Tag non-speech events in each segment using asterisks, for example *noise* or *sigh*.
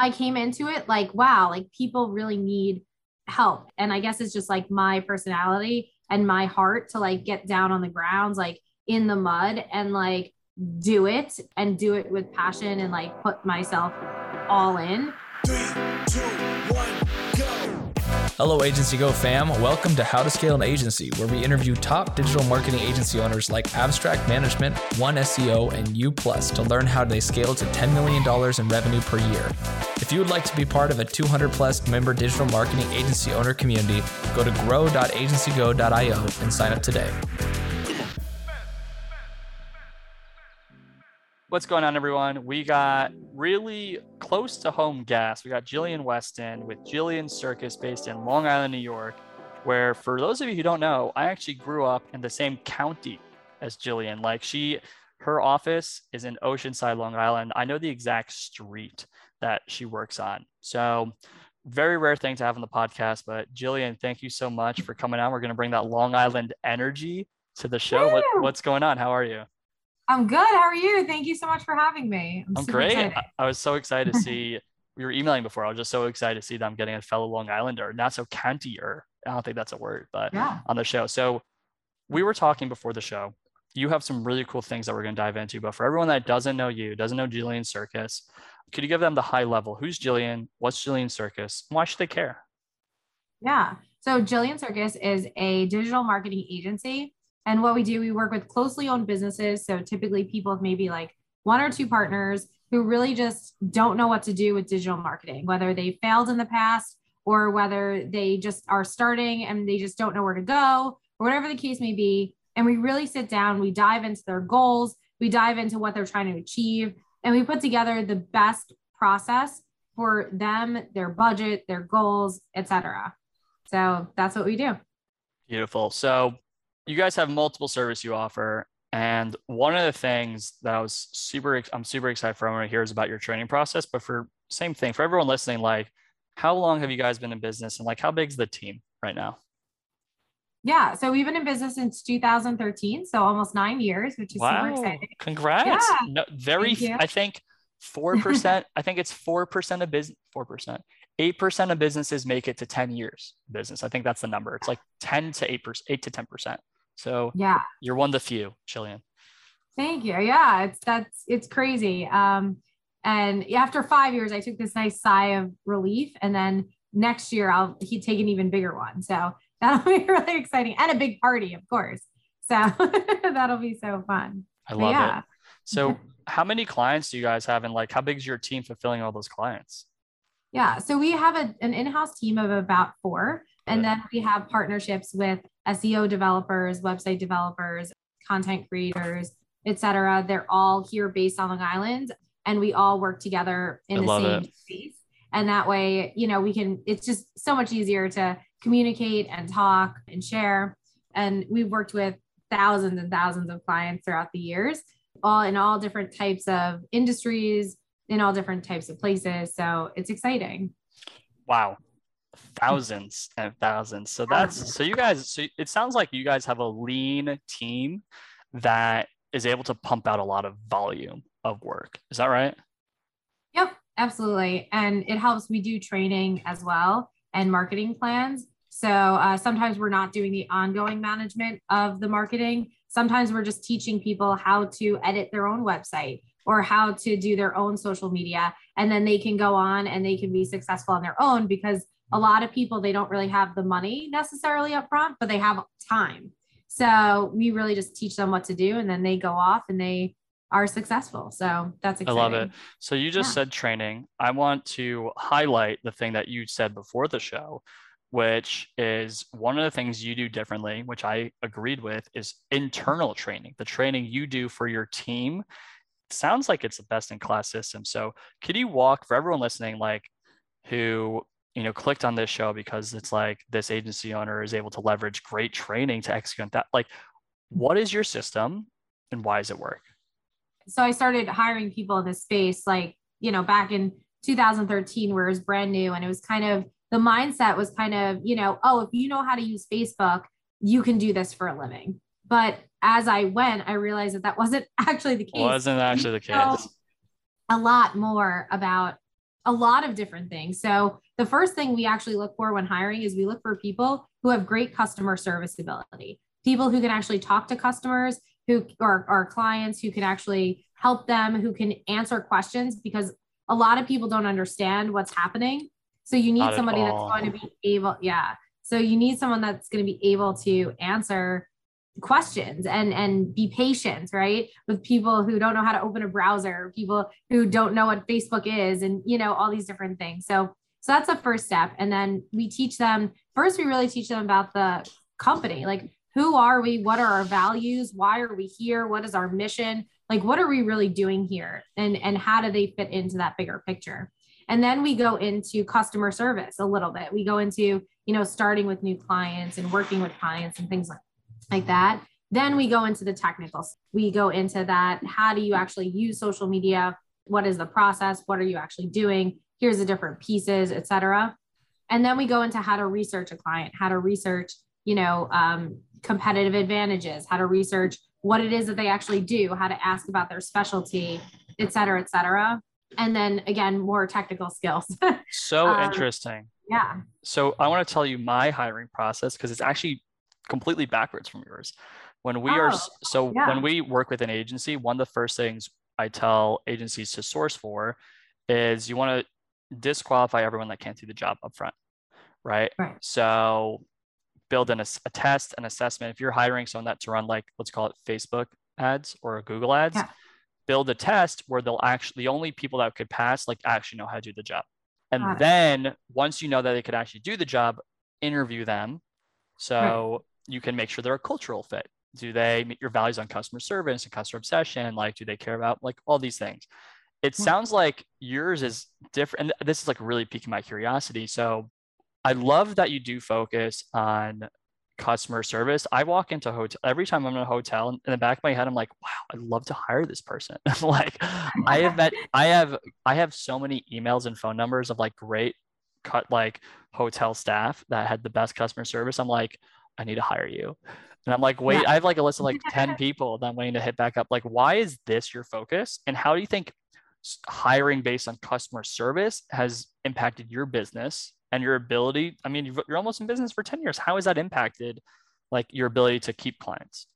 I came into it like, wow, like people really need help. And I guess it's just like my personality and my heart to like get down on the grounds, like in the mud and like do it and do it with passion and like put myself all in. Three, two, one. Hello, Agency Go fam. Welcome to How to Scale an Agency, where we interview top digital marketing agency owners like Abstract Management, One SEO, and U Plus to learn how they scale to $10 million in revenue per year. If you would like to be part of a 200 plus member digital marketing agency owner community, go to grow.agencygo.io and sign up today. What's going on, everyone? We got really close to home guests. We got Jillian Weston with Jillian Circus based in Long Island, New York, where for those of you who don't know, I actually grew up in the same county as Jillian. Like she, her office is in Oceanside, Long Island. I know the exact street that she works on. So very rare thing to have on the podcast, but Jillian, thank you so much for coming on. We're going to bring that Long Island energy to the show. What, what's going on? How are you? I'm good. How are you? Thank you so much for having me. I'm, I'm great. I, I was so excited to *laughs* see. we were emailing before. I was just so excited to see them getting a fellow Long Islander, Nassau countier. I don't think that's a word, but yeah. on the show. So we were talking before the show. You have some really cool things that we're going to dive into. But for everyone that doesn't know you, doesn't know Jillian Circus, could you give them the high level? Who's Jillian? What's Jillian Circus? Why should they care? Yeah. So Jillian Circus is a digital marketing agency and what we do, we work with closely owned businesses. So typically people maybe like one or two partners who really just don't know what to do with digital marketing, whether they failed in the past or whether they just are starting and they just don't know where to go or whatever the case may be. And we really sit down, we dive into their goals, we dive into what they're trying to achieve, and we put together the best process for them, their budget, their goals, etc. So that's what we do. Beautiful. So you guys have multiple service you offer. And one of the things that I was super, I'm super excited for everyone to hear is about your training process. But for same thing for everyone listening, like how long have you guys been in business and like how big is the team right now? Yeah, so we've been in business since 2013, so almost nine years, which is wow. super exciting. Congrats! Yeah. No, very, I think four percent. I think it's four percent of business. Four percent. 8% of businesses make it to 10 years business. I think that's the number. It's like 10 to 8%, 8 to 10%. So yeah, you're one of the few, Jillian. Thank you. Yeah, it's that's it's crazy. Um, and after five years, I took this nice sigh of relief, and then next year I'll he'd take an even bigger one. So *laughs* that'll be really exciting and a big party, of course. So *laughs* that'll be so fun. I love yeah. it. So *laughs* how many clients do you guys have, and like how big is your team fulfilling all those clients? Yeah, so we have a, an in-house team of about four, and then we have partnerships with SEO developers, website developers, content creators, etc. They're all here based on Long Island, and we all work together in I the same it. space. And that way, you know, we can. It's just so much easier to communicate and talk and share. And we've worked with thousands and thousands of clients throughout the years, all in all different types of industries, in all different types of places. So it's exciting. Wow. Thousands and thousands. So that's so you guys, so it sounds like you guys have a lean team that is able to pump out a lot of volume of work. Is that right? Yep, absolutely. And it helps. We do training as well and marketing plans. So uh, sometimes we're not doing the ongoing management of the marketing. Sometimes we're just teaching people how to edit their own website or how to do their own social media and then they can go on and they can be successful on their own because a lot of people they don't really have the money necessarily up front but they have time so we really just teach them what to do and then they go off and they are successful so that's exciting. i love it so you just yeah. said training i want to highlight the thing that you said before the show which is one of the things you do differently which i agreed with is internal training the training you do for your team sounds like it's a best in class system. So could you walk for everyone listening, like who you know clicked on this show because it's like this agency owner is able to leverage great training to execute that. Like, what is your system and why does it work? So I started hiring people in this space, like you know, back in 2013, where it was brand new, and it was kind of the mindset was kind of you know, oh, if you know how to use Facebook, you can do this for a living. But as I went, I realized that that wasn't *laughs* actually the case. Wasn't actually the *laughs* case. a lot more about a lot of different things. So the first thing we actually look for when hiring is we look for people who have great customer service ability, people who can actually talk to customers, who are our clients, who can actually help them, who can answer questions because a lot of people don't understand what's happening. So you need Not somebody that's going to be able, yeah. So you need someone that's going to be able to answer questions and and be patient right with people who don't know how to open a browser people who don't know what facebook is and you know all these different things so so that's the first step and then we teach them first we really teach them about the company like who are we what are our values why are we here what is our mission like what are we really doing here and and how do they fit into that bigger picture and then we go into customer service a little bit we go into you know starting with new clients and working with clients and things like like that. Then we go into the technicals. We go into that. How do you actually use social media? What is the process? What are you actually doing? Here's the different pieces, etc. And then we go into how to research a client, how to research, you know, um, competitive advantages, how to research what it is that they actually do, how to ask about their specialty, et cetera, et cetera. And then again, more technical skills. *laughs* so um, interesting. Yeah. So I want to tell you my hiring process because it's actually completely backwards from yours. When we oh, are so yeah. when we work with an agency, one of the first things I tell agencies to source for is you want to disqualify everyone that can't do the job up front, right? right. So build an, a test, an assessment. If you're hiring someone that to run like let's call it Facebook ads or Google ads, yeah. build a test where they'll actually the only people that could pass like actually know how to do the job. And then once you know that they could actually do the job, interview them. So you can make sure they're a cultural fit. Do they meet your values on customer service and customer obsession? Like, do they care about like all these things? It hmm. sounds like yours is different. And this is like really piquing my curiosity. So I love that you do focus on customer service. I walk into a hotel every time I'm in a hotel in the back of my head, I'm like, wow, I'd love to hire this person. *laughs* like I have met, I have, I have so many emails and phone numbers of like great cut like hotel staff that had the best customer service. I'm like, I need to hire you. And I'm like, wait, yeah. I have like a list of like *laughs* 10 people that I'm waiting to hit back up. Like, why is this your focus? And how do you think hiring based on customer service has impacted your business and your ability? I mean, you're almost in business for 10 years. How has that impacted like your ability to keep clients?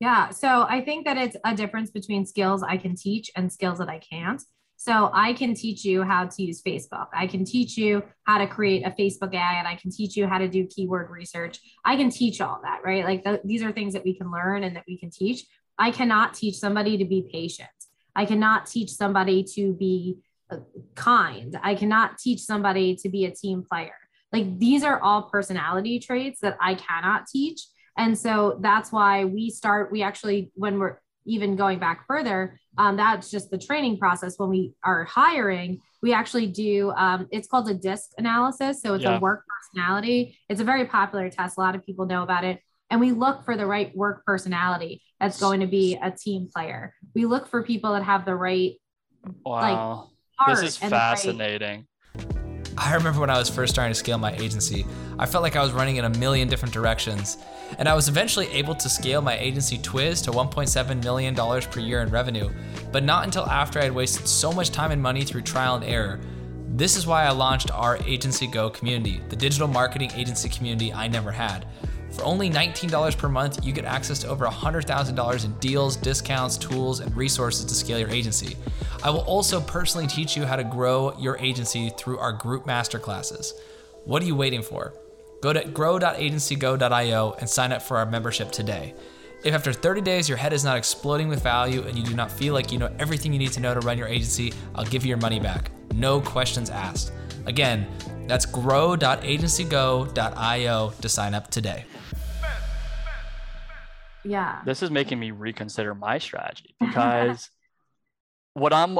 Yeah. So I think that it's a difference between skills I can teach and skills that I can't. So I can teach you how to use Facebook. I can teach you how to create a Facebook ad. I can teach you how to do keyword research. I can teach all that, right? Like the, these are things that we can learn and that we can teach. I cannot teach somebody to be patient. I cannot teach somebody to be uh, kind. I cannot teach somebody to be a team player. Like these are all personality traits that I cannot teach. And so that's why we start, we actually, when we're even going back further, um, that's just the training process. When we are hiring, we actually do, um, it's called a DISC analysis. So it's yeah. a work personality. It's a very popular test. A lot of people know about it. And we look for the right work personality that's going to be a team player. We look for people that have the right, wow. like, this is fascinating. I remember when I was first starting to scale my agency, I felt like I was running in a million different directions. And I was eventually able to scale my agency Twiz to $1.7 million per year in revenue, but not until after I had wasted so much time and money through trial and error. This is why I launched our Agency Go community, the digital marketing agency community I never had. For only $19 per month, you get access to over $100,000 in deals, discounts, tools, and resources to scale your agency. I will also personally teach you how to grow your agency through our group masterclasses. What are you waiting for? Go to grow.agencygo.io and sign up for our membership today. If after 30 days your head is not exploding with value and you do not feel like you know everything you need to know to run your agency, I'll give you your money back. No questions asked. Again, that's grow.agencygo.io to sign up today. Yeah. This is making me reconsider my strategy *laughs* because what I'm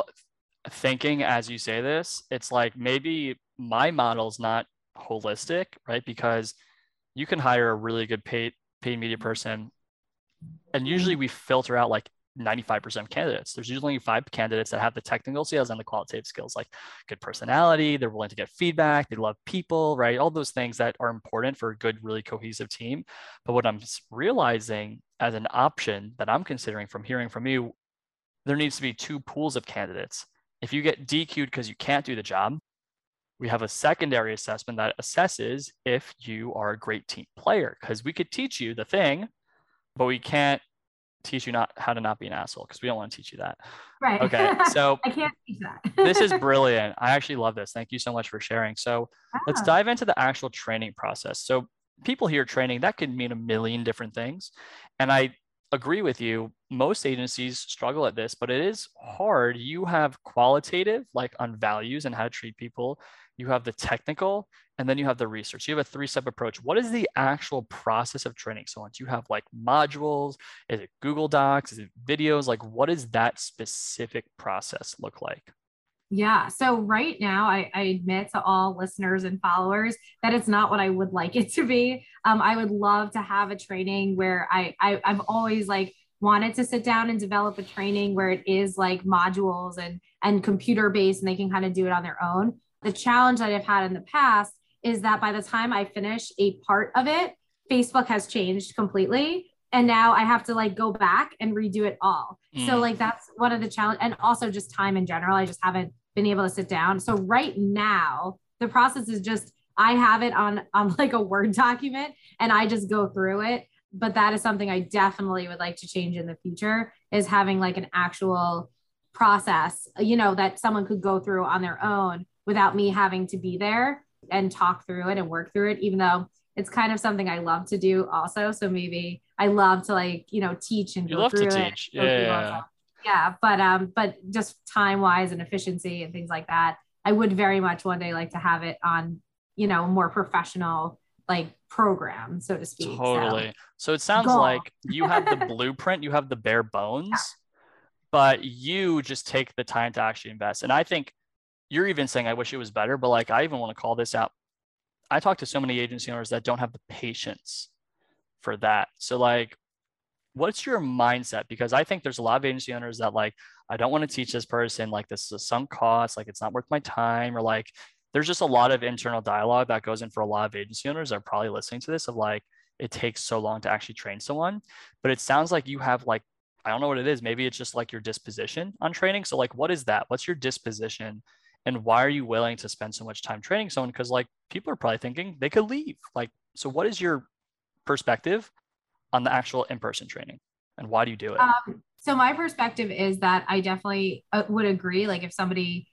thinking as you say this, it's like maybe my model's not holistic, right? Because you can hire a really good paid paid media person, and usually we filter out like 95% of candidates. There's usually five candidates that have the technical skills and the qualitative skills, like good personality, they're willing to get feedback, they love people, right? All those things that are important for a good, really cohesive team. But what I'm realizing as an option that I'm considering from hearing from you there needs to be two pools of candidates If you get DQ'd because you can't do the job, we have a secondary assessment that assesses if you are a great team player because we could teach you the thing, but we can't teach you not how to not be an asshole because we don't want to teach you that. Right. Okay. *laughs* So I can't teach that. this is *laughs* brilliant. I actually love this. Thank you so much for sharing. So let's Ah, dive into the actual training process. So people hear training, that could mean a million different things. And I agree with you. Most agencies struggle at this, but it is hard. You have qualitative, like on values and how to treat people. You have the technical, and then you have the research. You have a three-step approach. What is the actual process of training someone? Do you have like modules? Is it Google Docs? Is it videos? Like, what does that specific process look like? Yeah. So right now, I, I admit to all listeners and followers that it's not what I would like it to be. Um, I would love to have a training where I, I I've always like wanted to sit down and develop a training where it is like modules and and computer based and they can kind of do it on their own. The challenge that I've had in the past is that by the time I finish a part of it, Facebook has changed completely. And now I have to like go back and redo it all. So Mm. like that's one of the challenge and also just time in general. I just haven't been able to sit down. So right now the process is just I have it on on *laughs* like a Word document and I just go through it. But that is something I definitely would like to change in the future is having like an actual process, you know, that someone could go through on their own without me having to be there and talk through it and work through it, even though it's kind of something I love to do also. So maybe I love to like, you know, teach and You go love to through it, teach. all Yeah. Yeah. But um, but just time wise and efficiency and things like that, I would very much one day like to have it on, you know, more professional like program, so to speak. So, Totally. So it sounds Goal. like you have the *laughs* blueprint, you have the bare bones, but you just take the time to actually invest. And I think you're even saying, I wish it was better, but like I even want to call this out. I talk to so many agency owners that don't have the patience for that. So, like, what's your mindset? Because I think there's a lot of agency owners that, like, I don't want to teach this person, like, this is a sunk cost, like, it's not worth my time, or like, there's just a lot of internal dialogue that goes in for a lot of agency owners that are probably listening to this of like, it takes so long to actually train someone. But it sounds like you have like, I don't know what it is. Maybe it's just like your disposition on training. So, like, what is that? What's your disposition? And why are you willing to spend so much time training someone? Because, like, people are probably thinking they could leave. Like, so what is your perspective on the actual in person training? And why do you do it? Um, so my perspective is that I definitely uh, would agree. Like if somebody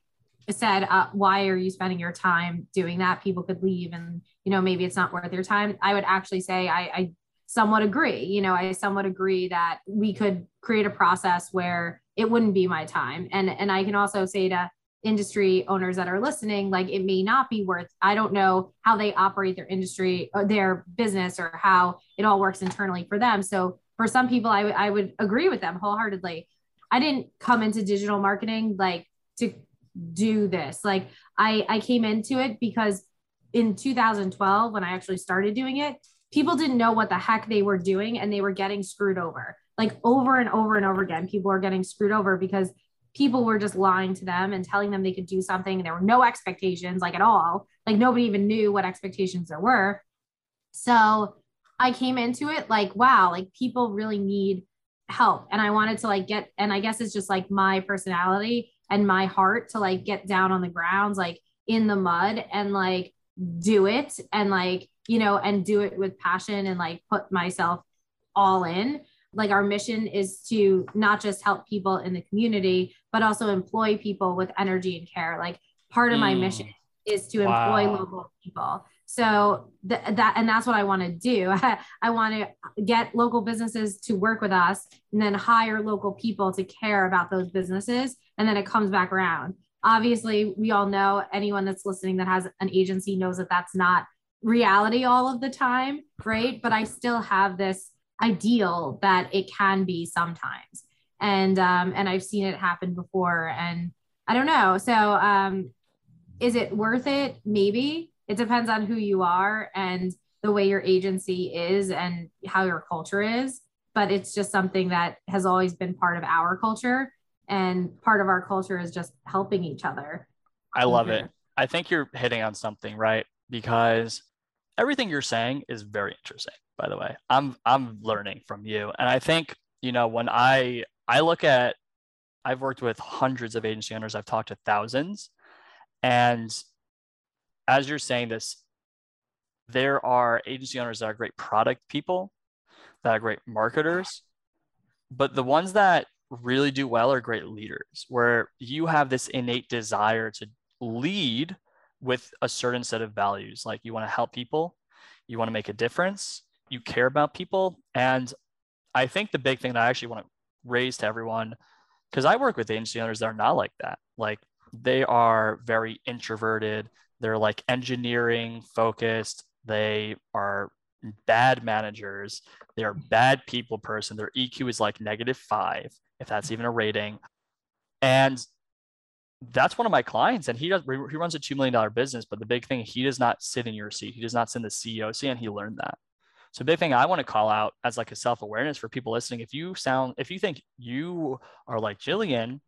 said, uh, "Why are you spending your time doing that?" People could leave, and you know maybe it's not worth their time. I would actually say I, I somewhat agree. You know, I somewhat agree that we could create a process where it wouldn't be my time, and and I can also say to industry owners that are listening like it may not be worth i don't know how they operate their industry or their business or how it all works internally for them. So for some people I, w- I would agree with them wholeheartedly. I didn't come into digital marketing like to do this. Like i i came into it because in 2012 when i actually started doing it people didn't know what the heck they were doing and they were getting screwed over. Like over and over and over again people are getting screwed over because people were just lying to them and telling them they could do something and there were no expectations like at all. Like nobody even knew what expectations there were. So i came into it like wow like people really need help. And i wanted to like get and i guess it's just like my personality and my heart to like get down on the grounds like in the mud and like do it and like you know and do it with passion and like put myself all in like our mission is to not just help people in the community but also employ people with energy and care. Like part of my Mm. mission is to employ Wow. local people. So th- that and that's what i want to do. *laughs* I want to get local businesses to work with us and then hire local people to care about those businesses and then it comes back around. Obviously we all know anyone that's listening that has an agency knows that that's not reality all of the time right? But i still have this ideal that it can be sometimes. And um and i've seen it happen before and i don't know. So um is it worth it? Maybe. It depends on who you are and the way your agency is and how your culture is but it's just something that has always been part of our culture and part of our culture is just helping each other. I love it. I think you're hitting on something, right? Because everything you're saying is very interesting, by the way. I'm I'm learning from you. And I think, you know, when I I look at I've worked with hundreds of agency owners, I've talked to thousands. And as you're saying this, there are agency owners that are great product people, that are great marketers, but the ones that really do well are great leaders, where you have this innate desire to lead with a certain set of values. Like you want to help people, you want to make a difference, you care about people. And I think the big thing that I actually want to raise to everyone, because I work with agency owners that are not like that. Like they are very introverted, they're like engineering focused, they are bad managers, they are bad people person, their EQ is like negative five, if that's even a rating. And that's one of my clients and he does he runs a $2 million business but the big thing he does not sit in your seat he does not sit in the ceo seat and he learned that so big thing i want to call out as like a self-awareness for people listening if you sound if you think you are like jillian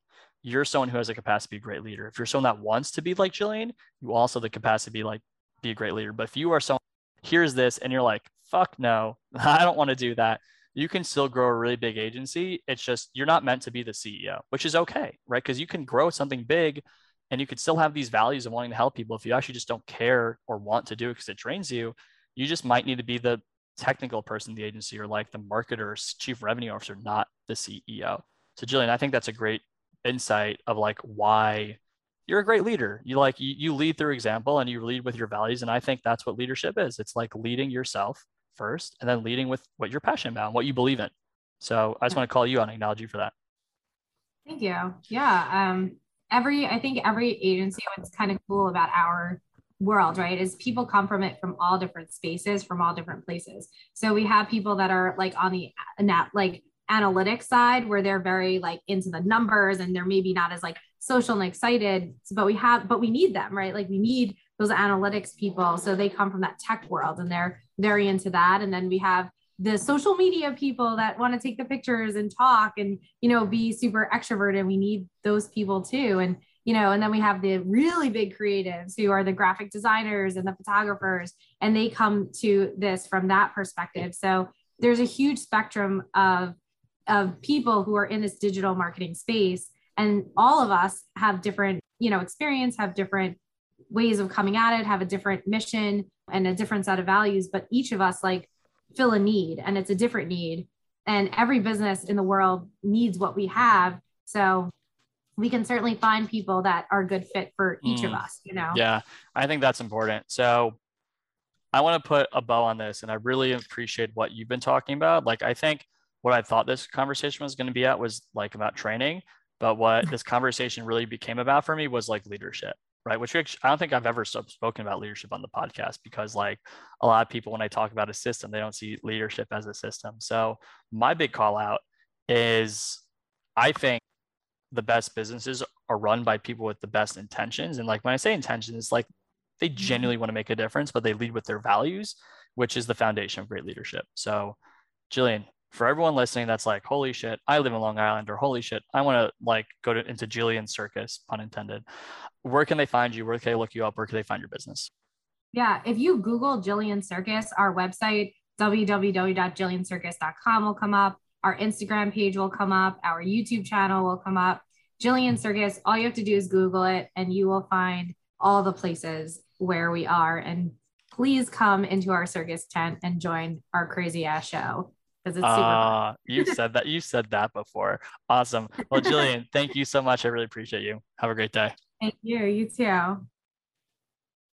you're someone who has the capacity to be a great leader if you're someone that wants to be like jillian you also have the capacity to be like be a great leader but if you are someone here's this and you're like fuck no *laughs* i don't want to do that you can still grow a really big agency. It's just you're not meant to be the CEO, which is okay, right? Because you can grow something big and you could still have these values of wanting to help people. If you actually just don't care or want to do it because it drains you, you just might need to be the technical person in the agency or like the marketer's chief revenue officer, not the CEO. So Jillian, I think that's a great insight of like why you're a great leader. You like you, you lead through example and you lead with your values. And I think that's what leadership is. It's like leading yourself first and then leading with what you're passionate about and what you believe in. So I just want to call you on acknowledge you for that. Thank you. Yeah. Um, every, I think every agency, what's kind of cool about our world, right, is people come from it from all different spaces, from all different places. So we have people that are like on the net, like analytics side where they're very like into the numbers and they're maybe not as like social and excited, but we have, but we need them, right? Like we need those analytics people. So they come from that tech world and they're very into that. And then we have the social media people that want to take the pictures and talk and, you know, be super extroverted. We need those people too. And, you know, and then we have the really big creatives who are the graphic designers and the photographers, and they come to this from that perspective. So there's a huge spectrum of, of people who are in this digital marketing space. And all of us have different, you know, experience, have different ways of coming at it, have a different mission and a different set of values, but each of us like fill a need and it's a different need. And every business in the world needs what we have. So we can certainly find people that are a good fit for each mm, of us, you know? Yeah, I think that's important. So I want to put a bow on this and I really appreciate what you've been talking about. Like, I think what I thought this conversation was going to be at was like about training, but what *laughs* this conversation really became about for me was like leadership right? Which I don't think I've ever spoken about leadership on the podcast because, like, a lot of people, when I talk about a system, they don't see leadership as a system. So, my big call out is I think the best businesses are run by people with the best intentions. And, like, when I say intentions, it's like they mm-hmm. genuinely want to make a difference, but they lead with their values, which is the foundation of great leadership. So, Jillian, for everyone listening that's like, holy shit, I live in Long Island, or holy shit, I want to like go to into Jillian Circus, pun intended. Where can they find you? Where can they look you up? Where can they find your business? Yeah, if you Google Jillian Circus, our website, www.jilliancircus.com will come up. Our Instagram page will come up. Our YouTube channel will come up. Jillian Circus, all you have to do is Google it and you will find all the places where we are. And please come into our circus tent and join our crazy ass show because it's super uh, you said that you said that before. Awesome. Well, Jillian, thank you so much. I really appreciate you. Have a great day. Thank you. You too.